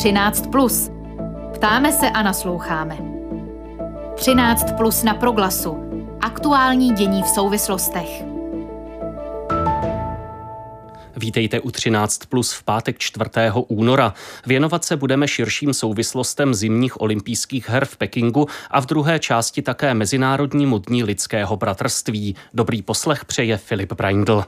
13. Plus. Ptáme se a nasloucháme. 13 plus na proglasu. Aktuální dění v souvislostech. Vítejte u 13 plus v pátek 4. února. Věnovat se budeme širším souvislostem zimních olympijských her v Pekingu a v druhé části také Mezinárodnímu dní lidského bratrství. Dobrý poslech přeje Filip Braindl.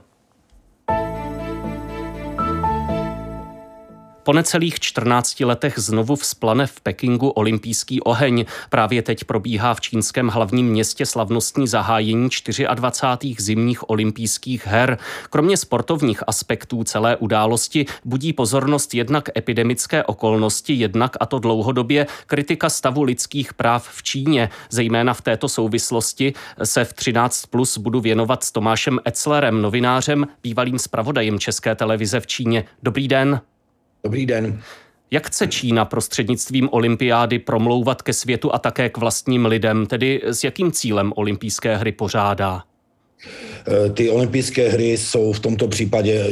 Po necelých 14 letech znovu vzplane v Pekingu olympijský oheň. Právě teď probíhá v čínském hlavním městě slavnostní zahájení 24. zimních olympijských her. Kromě sportovních aspektů celé události budí pozornost jednak epidemické okolnosti, jednak a to dlouhodobě kritika stavu lidských práv v Číně. Zejména v této souvislosti se v 13 plus budu věnovat s Tomášem Etzlerem, novinářem, bývalým zpravodajem České televize v Číně. Dobrý den. Dobrý den. Jak chce Čína prostřednictvím olympiády promlouvat ke světu a také k vlastním lidem, tedy s jakým cílem olympijské hry pořádá? Eh, ty olympijské hry jsou v tomto případě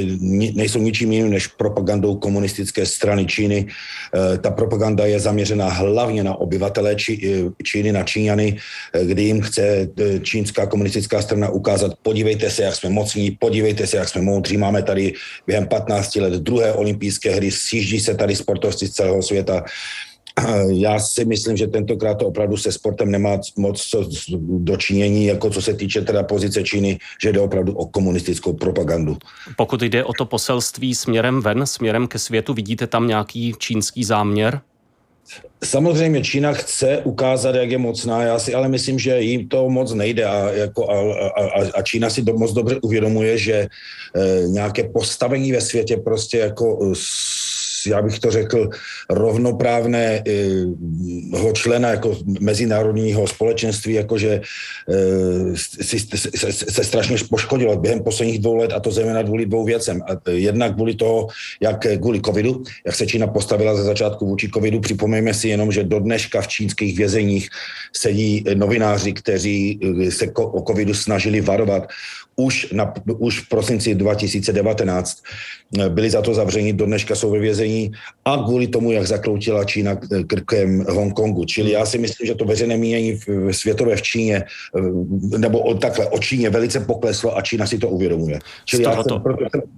nejsou ničím jiným než propagandou komunistické strany Číny. Eh, ta propaganda je zaměřena hlavně na obyvatele eh, Číny, na Číňany, kdy jim chce čínská komunistická strana ukázat, podívejte se, jak jsme mocní, podívejte se, jak jsme moudří, máme tady během 15 let druhé olympijské hry, sjíždí se tady sportovci z celého světa. Já si myslím, že tentokrát to opravdu se sportem nemá moc co dočinění, jako co se týče teda pozice Číny, že jde opravdu o komunistickou propagandu. Pokud jde o to poselství směrem ven, směrem ke světu, vidíte tam nějaký čínský záměr? Samozřejmě Čína chce ukázat, jak je mocná, já si ale myslím, že jim to moc nejde a, jako, a, a, a Čína si do, moc dobře uvědomuje, že e, nějaké postavení ve světě prostě jako já bych to řekl, rovnoprávného člena jako mezinárodního společenství, jakože eh, si, se, se strašně poškodilo během posledních dvou let a to zejména kvůli dvou věcem. A jednak kvůli toho, jak kvůli covidu, jak se Čína postavila ze začátku vůči covidu. Připomeňme si jenom, že do dneška v čínských vězeních sedí novináři, kteří eh, se o covidu snažili varovat už, na, už v prosinci 2019 eh, byli za to zavřeni, do dneška jsou ve vězení a kvůli tomu, jak zakroutila Čína krkem Hongkongu. Čili já si myslím, že to veřejné mínění v světové v Číně, eh, nebo o, takhle, o Číně velice pokleslo a Čína si to uvědomuje. Čili já jsem, proto,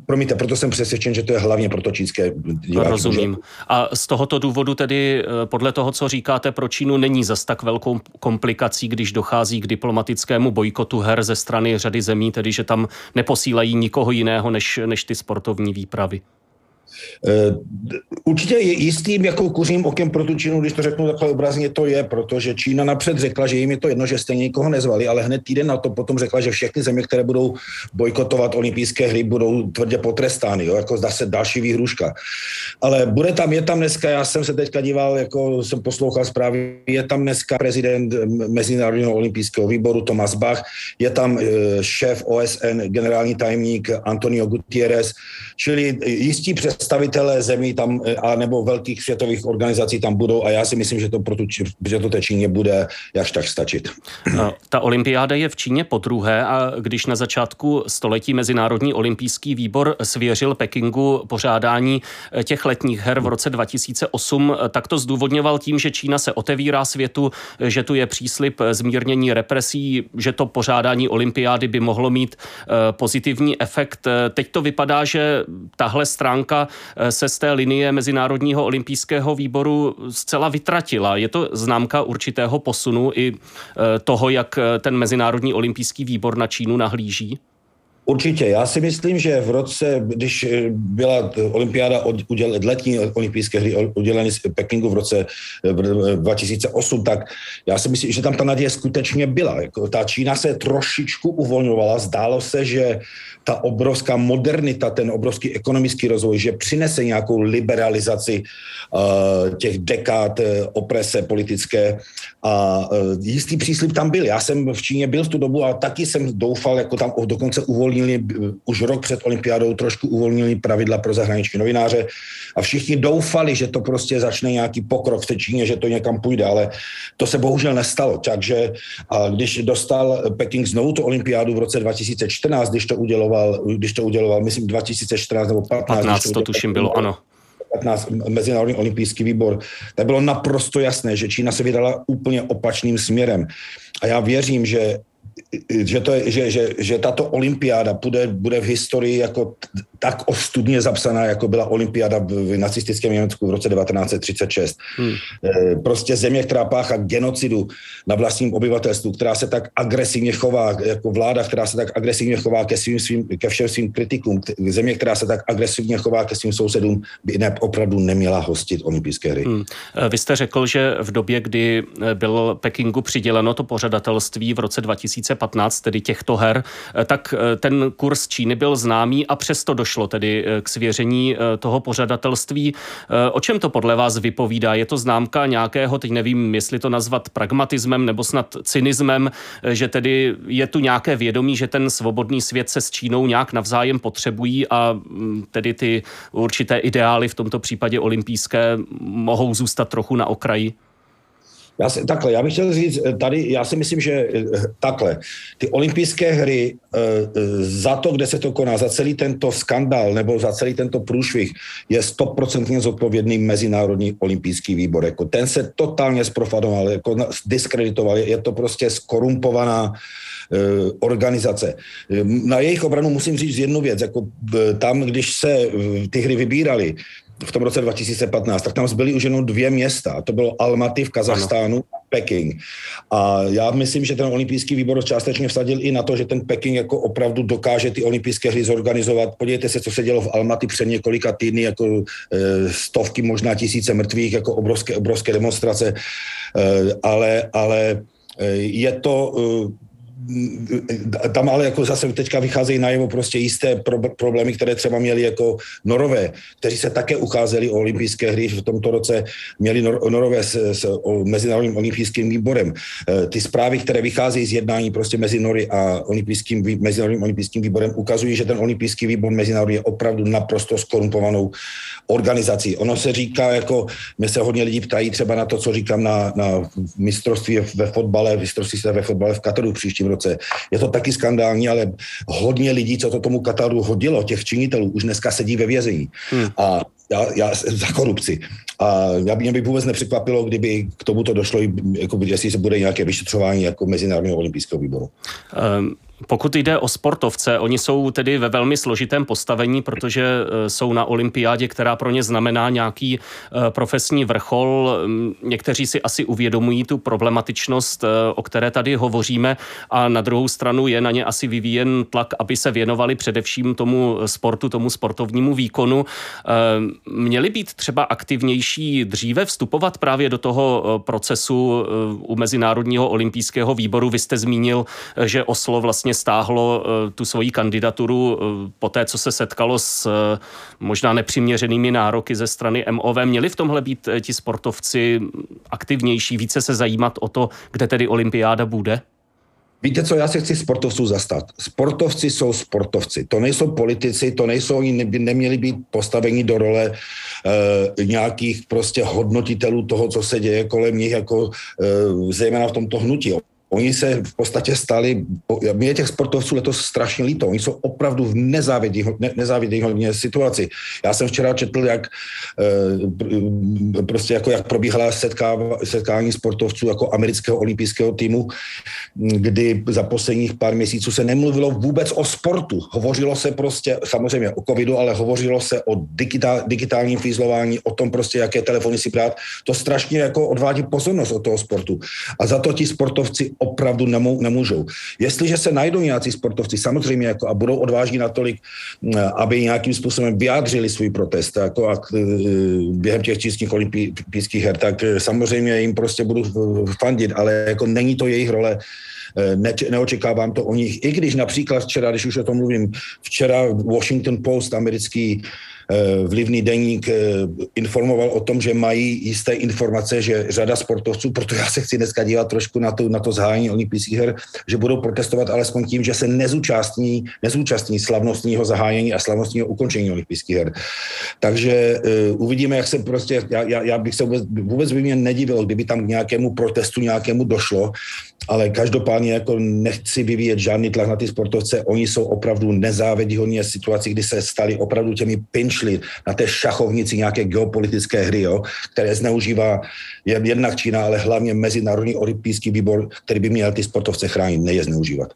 promiňte, proto jsem přesvědčen, že to je hlavně proto čínské diváky. Rozumím. A z tohoto důvodu tedy, eh, podle toho, co říkáte, pro Čínu není zas tak velkou komplikací, když dochází k diplomatickému bojkotu her ze strany řady zemí, tedy že tam neposílají nikoho jiného než, než ty sportovní výpravy. Eh, určitě je jistým jako kuřím okem pro tu Čínu, když to řeknu takhle obrazně, to je, protože Čína napřed řekla, že jim je to jedno, že stejně nikoho nezvali, ale hned týden na to potom řekla, že všechny země, které budou bojkotovat olympijské hry, budou tvrdě potrestány, jo, jako zase další výhruška. Ale bude tam, je tam dneska, já jsem se teďka díval, jako jsem poslouchal zprávy, je tam dneska prezident Mezinárodního olympijského výboru Tomas Bach, je tam eh, šéf OSN, generální tajemník Antonio Gutierrez, čili jistí představitelé zemí tam, eh, a nebo velkých světových organizací tam budou a já si myslím, že to pro tu, že to té Číně bude až tak stačit. Ta olympiáda je v Číně po druhé a když na začátku století Mezinárodní olympijský výbor svěřil Pekingu pořádání eh, těch letních her v roce 2008, eh, tak to zdůvodňoval tím, že Čína se otevírá světu, že tu je příslip zmírnění represí, že to pořádání olympiády by mohlo mít pozitivní efekt. Teď to vypadá, že tahle stránka se z té linie Mezinárodního olympijského výboru zcela vytratila. Je to známka určitého posunu i eh, toho, jak eh, ten Mezinárodní olympijský výbor na Čínu nahlíží? Určitě. Já si myslím, že v roce, když byla olympiáda, uděl, letní olympijské hry uděleny z Pekingu v roce 2008, tak já si myslím, že tam ta naděje skutečně byla. Jako ta Čína se trošičku uvolňovala. Zdálo se, že ta obrovská modernita, ten obrovský ekonomický rozvoj, že přinese nějakou liberalizaci uh, těch dekád uh, oprese politické a uh, jistý příslip tam byl. Já jsem v Číně byl v tu dobu a taky jsem doufal, jako tam dokonce uvolnili uh, už rok před olympiádou, trošku uvolnili pravidla pro zahraniční novináře a všichni doufali, že to prostě začne nějaký pokrok v té Číně, že to někam půjde, ale to se bohužel nestalo. Takže a když dostal Peking znovu tu olympiádu v roce 2014, když to uděloval, když to uděloval, myslím 2014 nebo 15. 15 to tuším bylo, ano. 15 Mezinárodní olympijský výbor, tak bylo naprosto jasné, že Čína se vydala úplně opačným směrem. A já věřím, že že, to je, že, že, že tato olympiáda bude, bude v historii jako tak ostudně zapsaná, jako byla olympiáda v nacistickém Německu v roce 1936. Hmm. Eh, prostě země, která páchá genocidu na vlastním obyvatelstvu, která se tak agresivně chová, jako vláda, která se tak agresivně chová ke, svým, svým, ke všem svým kritikům, země, která se tak agresivně chová ke svým sousedům, by ne, opravdu neměla hostit olympijské hry. Hmm. Eh, vy jste řekl, že v době, kdy eh, byl Pekingu přiděleno to pořadatelství v roce 2015, tedy těchto her, tak ten kurz Číny byl známý a přesto došlo tedy eh, k svěření eh, toho pořadatelství. Eh, o čem to podle vás vypovídá? Je to známka nějakého, teď nevím, jestli to nazvat pragmatismem nebo snad cynismem, že tedy je tu nějaké vědomí, že ten svobodný svět se s Čínou nějak navzájem potřebují a mm, tedy ty určité ideály, v tomto případě olympijské, mohou zůstat trochu na okraji? Já si, takhle, já bych chtěl říct, eh, tady, já si myslím, že eh, takhle, ty olympijské hry eh, za to, kde se to koná, za celý tento skandál nebo za celý tento průšvih je stoprocentně zodpovědný Mezinárodní olympijský výbor. Jako ten se totálně zprofanoval, jako diskreditoval, je to prostě skorumpovaná organizace. Na jejich obranu musím říct jednu věc, jako tam, když se ty hry vybíraly, v tom roce 2015, tak tam zbyly už jenom dvě města. To bylo Almaty v Kazachstánu a Peking. A já myslím, že ten olympijský výbor částečně vsadil i na to, že ten Peking jako opravdu dokáže ty olympijské hry zorganizovat. Podívejte se, co se dělo v Almaty před několika týdny, jako e, stovky, možná tisíce mrtvých, jako obrovské, obrovské demonstrace. E, ale, ale e, je to tam ale jako zase teďka vycházejí najevo prostě jisté pro, problémy, které třeba měli jako Norové, kteří se také ucházeli o olympijské hry v tomto roce, měli nor, Norové s, s o Mezinárodním olympijským výborem. E, ty zprávy, které vycházejí z jednání prostě mezi Nory a olympijským, Mezinárodním olympijským výborem, ukazují, že ten olympijský výbor mezinárodní je opravdu naprosto skorumpovanou organizací. Ono se říká, jako mě se hodně lidí ptají třeba na to, co říkám na, na mistrovství ve fotbale, mistrovství se ve fotbale v Kataru příštím roce. Je to taky skandální, ale hodně lidí, co to tomu Kataru hodilo, těch činitelů, už dneska sedí ve vězení. Hmm. A já, já, za korupci. A já by, mě by vůbec nepřekvapilo, kdyby k tomuto došlo, jako, jestli se bude nějaké vyšetřování jako Mezinárodního olympijského výboru. Um. Pokud jde o sportovce, oni jsou tedy ve velmi složitém postavení, protože e, jsou na olympiádě, která pro ně znamená nějaký e, profesní vrchol. Někteří si asi uvědomují tu problematičnost, e, o které tady hovoříme a na druhou stranu je na ně asi vyvíjen tlak, aby se věnovali především tomu sportu, tomu sportovnímu výkonu. Měli být třeba aktivnější dříve vstupovat právě do toho procesu u Mezinárodního olympijského výboru. Vy jste zmínil, že Oslo vlastně vlastně stáhlo eh, tu svoji kandidaturu eh, po té, co se setkalo s eh, možná nepřiměřenými nároky ze strany MOV. Měli v tomhle být ti sportovci aktivnější, více se zajímat o to, kde tedy olympiáda bude? Víte co, já se chci sportovců zastat. Sportovci jsou sportovci. To nejsou politici, to nejsou, oni by neměli být postaveni do role e, nějakých prostě hodnotitelů toho, co se děje kolem nich, jako e, zejména v tomto hnutí. Oni se v podstatě stali, mě je těch sportovců letos strašně líto, oni jsou opravdu v nezávidějící situaci. Já jsem včera četl, jak eh, prostě jako jak probíhala setkání sportovců jako amerického olympijského týmu, kdy za posledních pár měsíců se nemluvilo vůbec o sportu. Hovořilo se prostě, samozřejmě o covidu, ale hovořilo se o digitál, digitálním fízlování, o tom prostě, jaké telefony si brát. To strašně jako odvádí pozornost od toho sportu. A za to ti sportovci opravdu nemů, nemůžou. Jestliže se najdou nějací sportovci samozřejmě jako a budou odvážní natolik, aby nějakým způsobem vyjádřili svůj protest jako a, e, během těch čínských olympijských her, tak e, samozřejmě jim prostě budu fandit, ale jako není to jejich role e, ne, neočekávám to o nich. I když například včera, když už o tom mluvím, včera Washington Post, americký vlivný deník eh, informoval o tom, že mají jisté informace, že řada sportovců, proto já se chci dneska dívat trošku na to, na to zhájení olympijských her, že budou protestovat alespoň tím, že se nezúčastní, nezúčastní slavnostního zahájení a slavnostního ukončení olympijských her. Takže uh, uvidíme, jak se prostě, já, já, já bych se vůbec, vůbec by mě nedivil, kdyby tam k nějakému protestu nějakému došlo, ale každopádně jako nechci vyvíjet žádný tlak na ty sportovce, oni jsou opravdu nezávědíhodní situaci, kdy se stali opravdu těmi pinčli na té šachovnici nějaké geopolitické hry, jo, které zneužívá jednak Čína, ale hlavně Mezinárodní olympijský výbor, který by měl ty sportovce chránit, ne je zneužívat.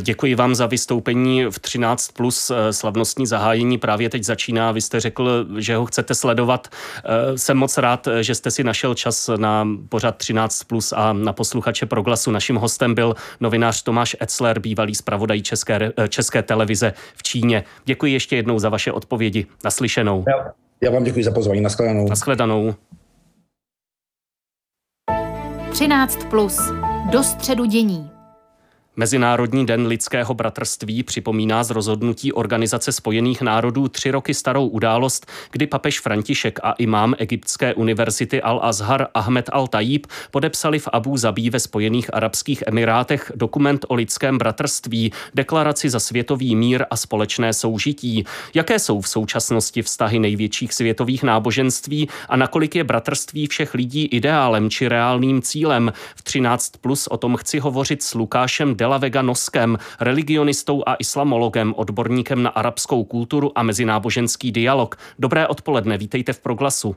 Děkuji vám za vystoupení v 13 plus slavnostní zahájení právě teď začíná. Vy jste řekl, že ho chcete sledovat. Jsem moc rád, že jste si našel čas na pořad 13 plus a na posluchače proglasu. Naším hostem byl novinář Tomáš Etzler, bývalý zpravodaj České, České televize v Číně. Děkuji ještě jednou za vaše odpovědi. Naslyšenou. Já, já vám děkuji za pozvání. Naschledanou. Naschledanou. 13 plus. Do středu dění. Mezinárodní den lidského bratrství připomíná z rozhodnutí Organizace spojených národů tři roky starou událost, kdy papež František a imám egyptské univerzity Al-Azhar Ahmed Al-Tajib podepsali v Abu Zabí ve Spojených arabských emirátech dokument o lidském bratrství, deklaraci za světový mír a společné soužití. Jaké jsou v současnosti vztahy největších světových náboženství a nakolik je bratrství všech lidí ideálem či reálným cílem? V 13 plus o tom chci hovořit s Lukášem Dela Vega Noskem, religionistou a islamologem, odborníkem na arabskou kulturu a mezináboženský dialog. Dobré odpoledne, vítejte v Proglasu.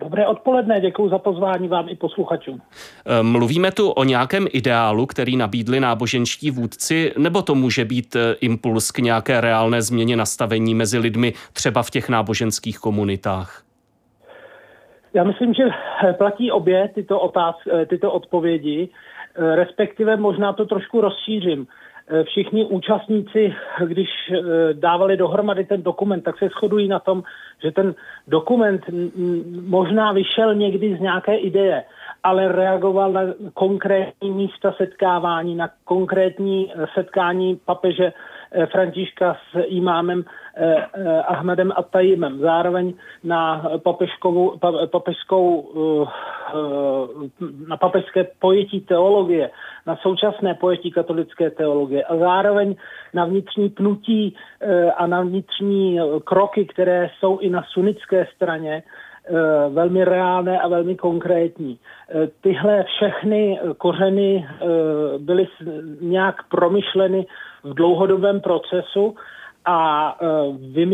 Dobré odpoledne, děkuji za pozvání vám i posluchačům. Eh, mluvíme tu o nějakém ideálu, který nabídli náboženští vůdci, nebo to může být eh, impuls k nějaké reálné změně nastavení mezi lidmi, třeba v těch náboženských komunitách? Já myslím, že platí obě tyto, otázky, eh, tyto odpovědi. Eh, respektive možná to trošku rozšířím. Eh, všichni účastníci, když eh, dávali dohromady ten dokument, tak se shodují na tom, že ten dokument možná vyšel někdy z nějaké ideje, ale reagoval na konkrétní místa setkávání, na konkrétní setkání papeže Františka s imámem Ahmedem Attajimem, zároveň na papežskou, papežskou eh, na papežské pojetí teologie, na současné pojetí katolické teologie a zároveň na vnitřní pnutí a na vnitřní kroky, které jsou i na sunnické straně, velmi reálné a velmi konkrétní. Tyhle všechny kořeny byly nějak promyšleny v dlouhodobém procesu a e,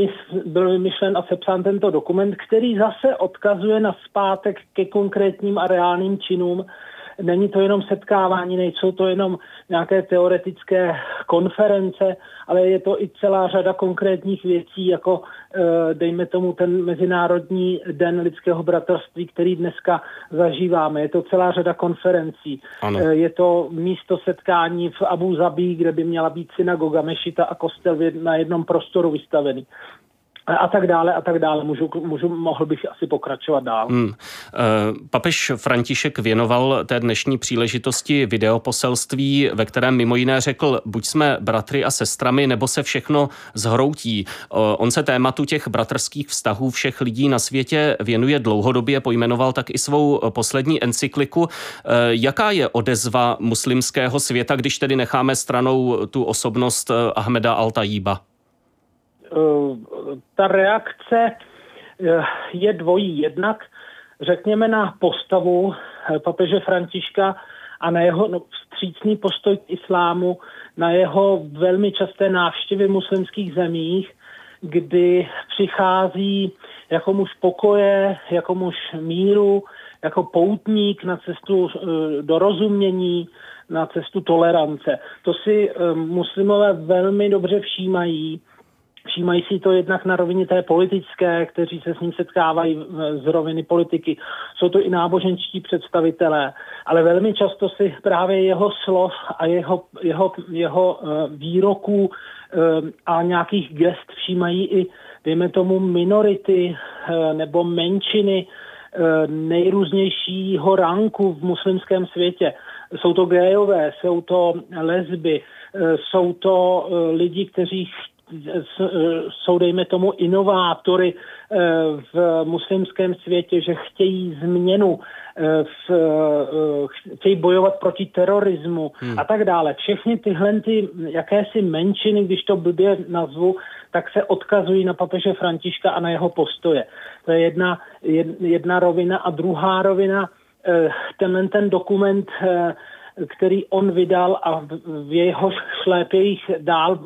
byl vymyšlen a sepsán tento dokument, který zase odkazuje na zpátek ke konkrétním a reálným činům, není to jenom setkávání, nejsou to jenom nějaké teoretické konference, ale je to i celá řada konkrétních věcí, jako eh, dejme tomu ten Mezinárodní den lidského bratrství, který dneska zažíváme. Je to celá řada konferencí. Ano. Eh, je to místo setkání v Abu Zabí, kde by měla být synagoga, mešita a kostel na jednom prostoru vystavený a tak dále a tak dále. Můžu, můžu, mohl bych asi pokračovat dál. Hmm. Papež František věnoval té dnešní příležitosti videoposelství, ve kterém mimo jiné řekl, buď jsme bratry a sestrami, nebo se všechno zhroutí. On se tématu těch bratrských vztahů všech lidí na světě věnuje dlouhodobě, pojmenoval tak i svou poslední encykliku. Jaká je odezva muslimského světa, když tedy necháme stranou tu osobnost Ahmeda Al-Tajíba? Eh, ta reakce eh, je dvojí. Jednak řekněme na postavu eh, papeže Františka a na jeho no, vstřícný postoj k islámu, na jeho velmi časté návštěvy muslimských zemích, kdy přichází jako muž pokoje, jako muž míru, jako poutník na cestu dorozumění, na cestu tolerance. To si muslimové velmi dobře všímají Všímají si to jednak na rovině té politické, kteří se s ním setkávají z roviny politiky. Jsou to i náboženští představitelé, ale velmi často si právě jeho slov a jeho, jeho, jeho eh, výroků eh, a nějakých gest všímají i, dejme tomu, minority eh, nebo menšiny nejrůznějšího ranku v muslimském světě. Jsou to gejové, jsou to lesby, jsou to lidi, kteří jsou, dejme tomu, inovátory eh, v muslimském světě, že chtějí změnu, eh, v, eh, chtějí bojovat proti terorismu hmm. a tak dále. Všechny tyhle ty jakési menšiny, když to blbě nazvu, tak se odkazují na papeže Františka a na jeho postoje. To je jedna, jedna rovina. A druhá rovina, tenhle ten dokument který on vydal a v jeho šlépějích dál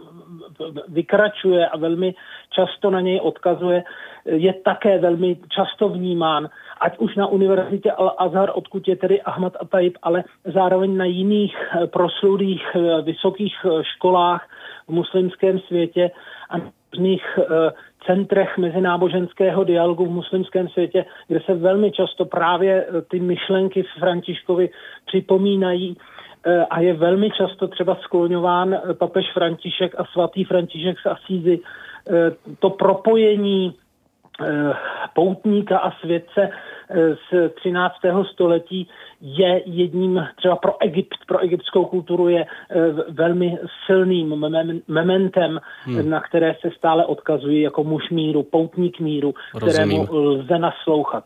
vykračuje a velmi často na něj odkazuje, je také velmi často vnímán, ať už na univerzitě Al-Azhar, odkud je tedy Ahmad Atajib, ale zároveň na jiných eh, proslulých eh, vysokých eh, školách v muslimském světě a různých centrech mezináboženského dialogu v muslimském světě, kde se velmi často právě ty myšlenky Františkovi připomínají a je velmi často třeba skloňován papež František a svatý František z Asízy. To propojení Eh, poutníka a světce z 13. století je jedním, třeba pro Egypt, pro egyptskou kulturu je velmi silným mementem, hmm. na které se stále odkazují jako muž míru, poutník míru, Rozumím. kterému lze naslouchat.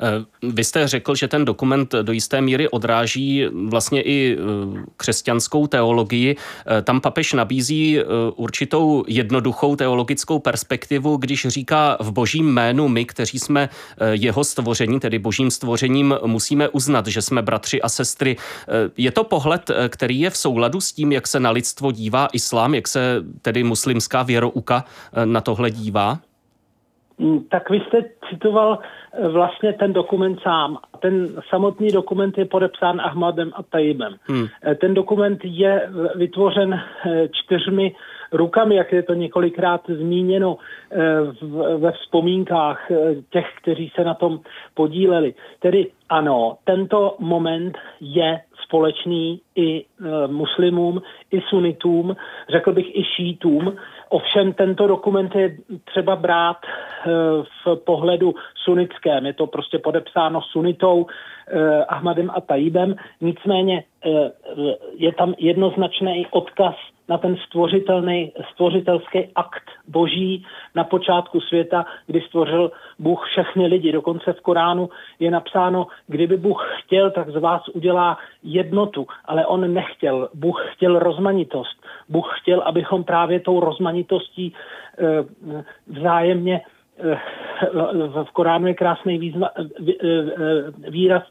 Eh, vy jste řekl, že ten dokument do jisté míry odráží vlastně i eh, křesťanskou teologii. Eh, tam papež nabízí určitou jednoduchou teologickou perspektivu, když říká v božím jménu my, kteří jsme jeho stvoření, tedy božím stvořením, musíme uznat, že jsme bratři a sestry. Je to pohled, který je v souladu s tím, jak se na lidstvo dívá islám, jak se tedy muslimská věrouka na tohle dívá? Mm, tak vy jste citoval eh, vlastně ten dokument sám. Ten samotný dokument je podepsán Ahmadem a Tajibem. Hmm. Eh, ten dokument je vytvořen eh, čtyřmi rukami, jak je to několikrát zmíněno ve vzpomínkách těch, kteří se na tom podíleli. Tedy ano, tento moment je společný i muslimům, i sunitům, řekl bych i šítům, Ovšem tento dokument je třeba brát eh, v pohledu sunnickém. Je to prostě podepsáno sunitou eh, Ahmadem a Tajibem. Nicméně eh, je tam jednoznačný odkaz na ten stvořitelný, stvořitelský akt boží na počátku světa, kdy stvořil Bůh všechny lidi. Dokonce v Koránu je napsáno, kdyby Bůh chtěl, tak z vás udělá jednotu, ale on nechtěl. Bůh chtěl rozmanitost. Bůh chtěl, abychom právě tou rozmanitostí eh, vzájemně eh, v Koránu je krásný výzva, eh, výraz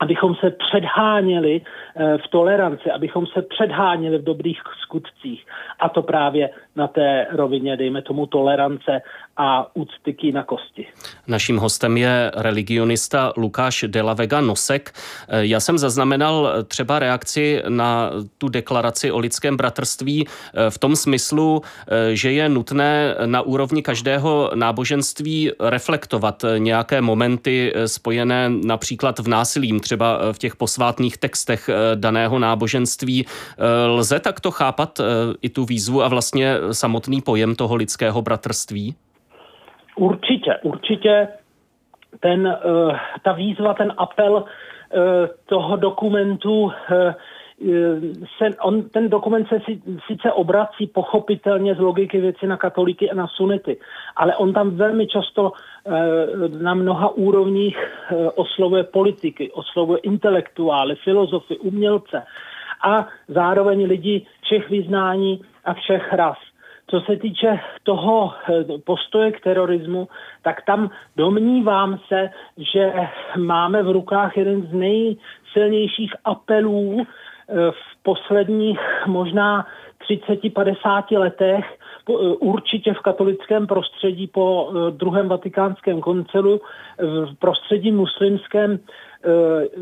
abychom se předháněli eh, v toleranci, abychom se předháněli v dobrých skutcích. A to právě na té rovině, dejme tomu, tolerance a úcty na kosti. Naším hostem je religionista Lukáš de la Vega Nosek. Eh, já jsem zaznamenal třeba reakci na tu deklaraci o lidském bratrství eh, v tom smyslu, že je nutné na úrovni každého náboženství reflektovat nějaké momenty spojené například v násilím, třeba eh, v těch posvátných textech eh, daného náboženství. Eh, lze takto chápat i tu výzvu a vlastně samotný pojem toho lidského bratrství? Určitě, určitě ten, ta výzva, ten apel toho dokumentu se, on, ten dokument se si, sice obrací pochopitelně z logiky věci na katolíky a na sunity, ale on tam velmi často na mnoha úrovních oslovuje politiky, oslovuje intelektuály, filozofy, umělce a zároveň lidi všech vyznání a všech ras. Co se týče toho eh, postoje k terorismu, tak tam domnívám se, že máme v rukách jeden z nejsilnějších apelů v posledních možná 30-50 letech eh, určitě v katolickém prostředí po eh, druhém vatikánském koncilu, v prostředí muslimském eh,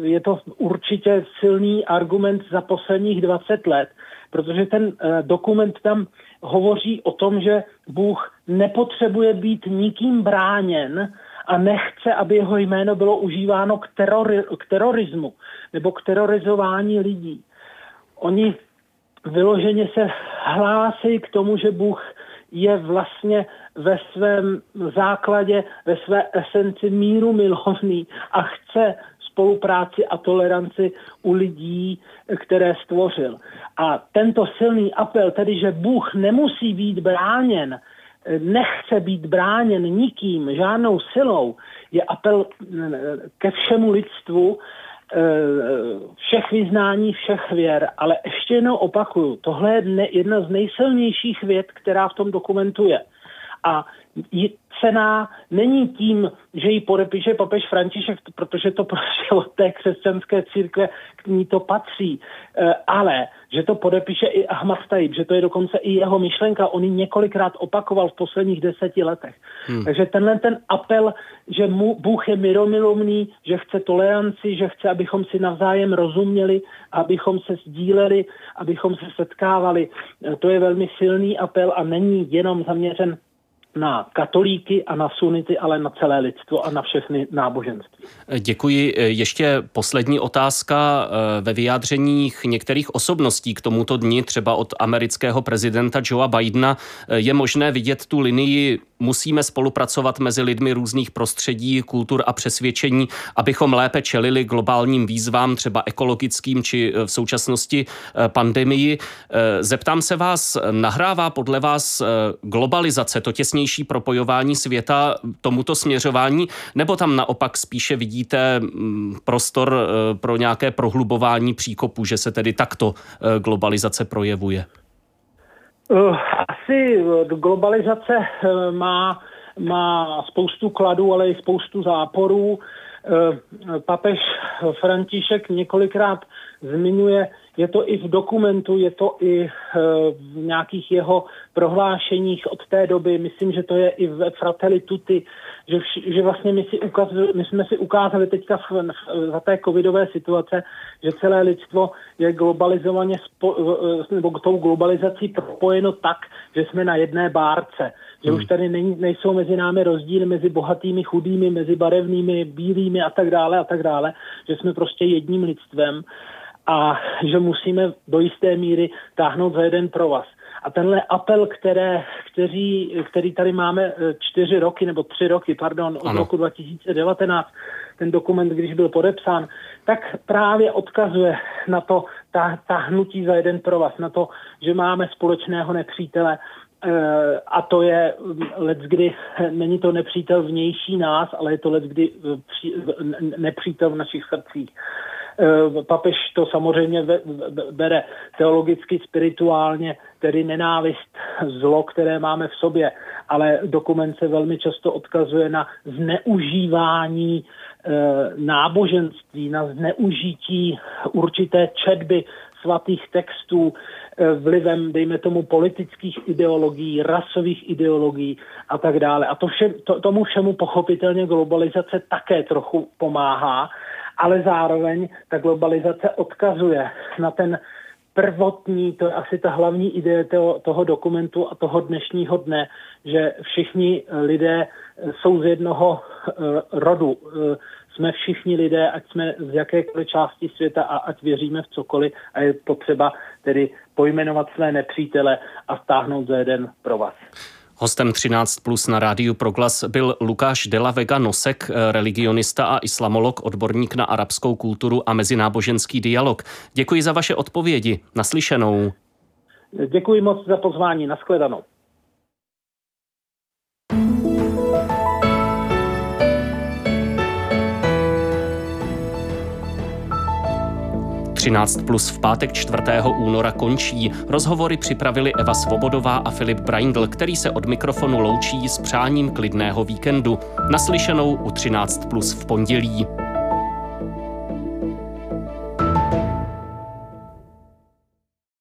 je to určitě silný argument za posledních 20 let, protože ten dokument tam hovoří o tom, že Bůh nepotřebuje být nikým bráněn a nechce, aby jeho jméno bylo užíváno k, terori- k terorismu nebo k terorizování lidí. Oni vyloženě se hlásí k tomu, že Bůh je vlastně ve svém základě, ve své esenci míru milovný a chce spolupráci a toleranci u lidí, které stvořil. A tento silný apel, tedy že Bůh nemusí být bráněn, nechce být bráněn nikým, žádnou silou, je apel ke všemu lidstvu Eh, všech vyznání, všech věr, ale ještě jednou opakuju, tohle je jedna z nejsilnějších věd, která v tom dokumentu je. A cena není tím, že ji podepíše papež František, protože to prostě od té křesťanské církve k ní to patří, e, ale že to podepíše i Ahmad Tajib, že to je dokonce i jeho myšlenka, on ji několikrát opakoval v posledních deseti letech. Hmm. Takže tenhle ten apel, že mu Bůh je miromilovný, že chce toleranci, že chce, abychom si navzájem rozuměli, abychom se sdíleli, abychom se setkávali, e, to je velmi silný apel a není jenom zaměřen na katolíky a na sunity, ale na celé lidstvo a na všechny náboženství. Děkuji. Ještě poslední otázka. Ve vyjádřeních některých osobností k tomuto dni, třeba od amerického prezidenta Joea Bidena, je možné vidět tu linii musíme spolupracovat mezi lidmi různých prostředí, kultur a přesvědčení, abychom lépe čelili globálním výzvám, třeba ekologickým či v současnosti pandemii. Zeptám se vás, nahrává podle vás globalizace, to těsnější propojování světa tomuto směřování, nebo tam naopak spíše vidíte mm, prostor eh, pro nějaké prohlubování příkopu, že se tedy takto eh, globalizace projevuje? Eh, asi globalizace má, má spoustu kladů, ale i spoustu záporů. Papež František několikrát zmiňuje je to i v dokumentu, je to i eh, v nějakých jeho prohlášeních od té doby. Myslím, že to je i ve Fratelli Tutti, že, vš- že vlastně my, si ukazili, my jsme si ukázali teďka v, v, za té covidové situace, že celé lidstvo je globalizovaně, spo, eh, nebo tou globalizací propojeno tak, že jsme na jedné bárce. Že hmm. už tady nej, nejsou mezi námi rozdíly mezi bohatými, chudými, mezi barevnými, bílými a tak dále a tak dále, že jsme prostě jedním lidstvem a že musíme do jisté míry táhnout za jeden provaz. A tenhle apel, které, kteří, který tady máme eh, čtyři roky, nebo tři roky, pardon, od ano. roku 2019, ten dokument, když byl podepsán, tak právě odkazuje na to táhnutí za jeden provaz, na to, že máme společného nepřítele, eh, a to je mm, let, kdy není to nepřítel vnější nás, ale je to let, kdy nepřítel v našich srdcích. Eh, papež to samozřejmě bere teologicky, spirituálně, tedy nenávist, zlo, které máme v sobě, ale dokument se velmi často odkazuje na zneužívání eh, náboženství, na zneužití určité četby svatých textů eh, vlivem, dejme tomu, politických ideologií, rasových ideologií a tak dále. A to vše, to, tomu všemu pochopitelně globalizace také trochu pomáhá, ale zároveň ta globalizace odkazuje na ten prvotní, to je asi ta hlavní idea toho, toho dokumentu a toho dnešního dne, že všichni lidé jsou z jednoho uh, rodu. Uh, jsme všichni lidé, ať jsme z jakékoliv části světa a ať věříme v cokoliv a je potřeba tedy pojmenovat své nepřítele a stáhnout za jeden pro vás. Hostem 13 plus na rádiu Proglas byl Lukáš Dela Vega Nosek, religionista a islamolog, odborník na arabskou kulturu a mezináboženský dialog. Děkuji za vaše odpovědi. Naslyšenou. Děkuji moc za pozvání. Naschledanou. 13 plus v pátek 4. února končí. Rozhovory připravili Eva Svobodová a Filip Braindl, který se od mikrofonu loučí s přáním klidného víkendu. Naslyšenou u 13 plus v pondělí.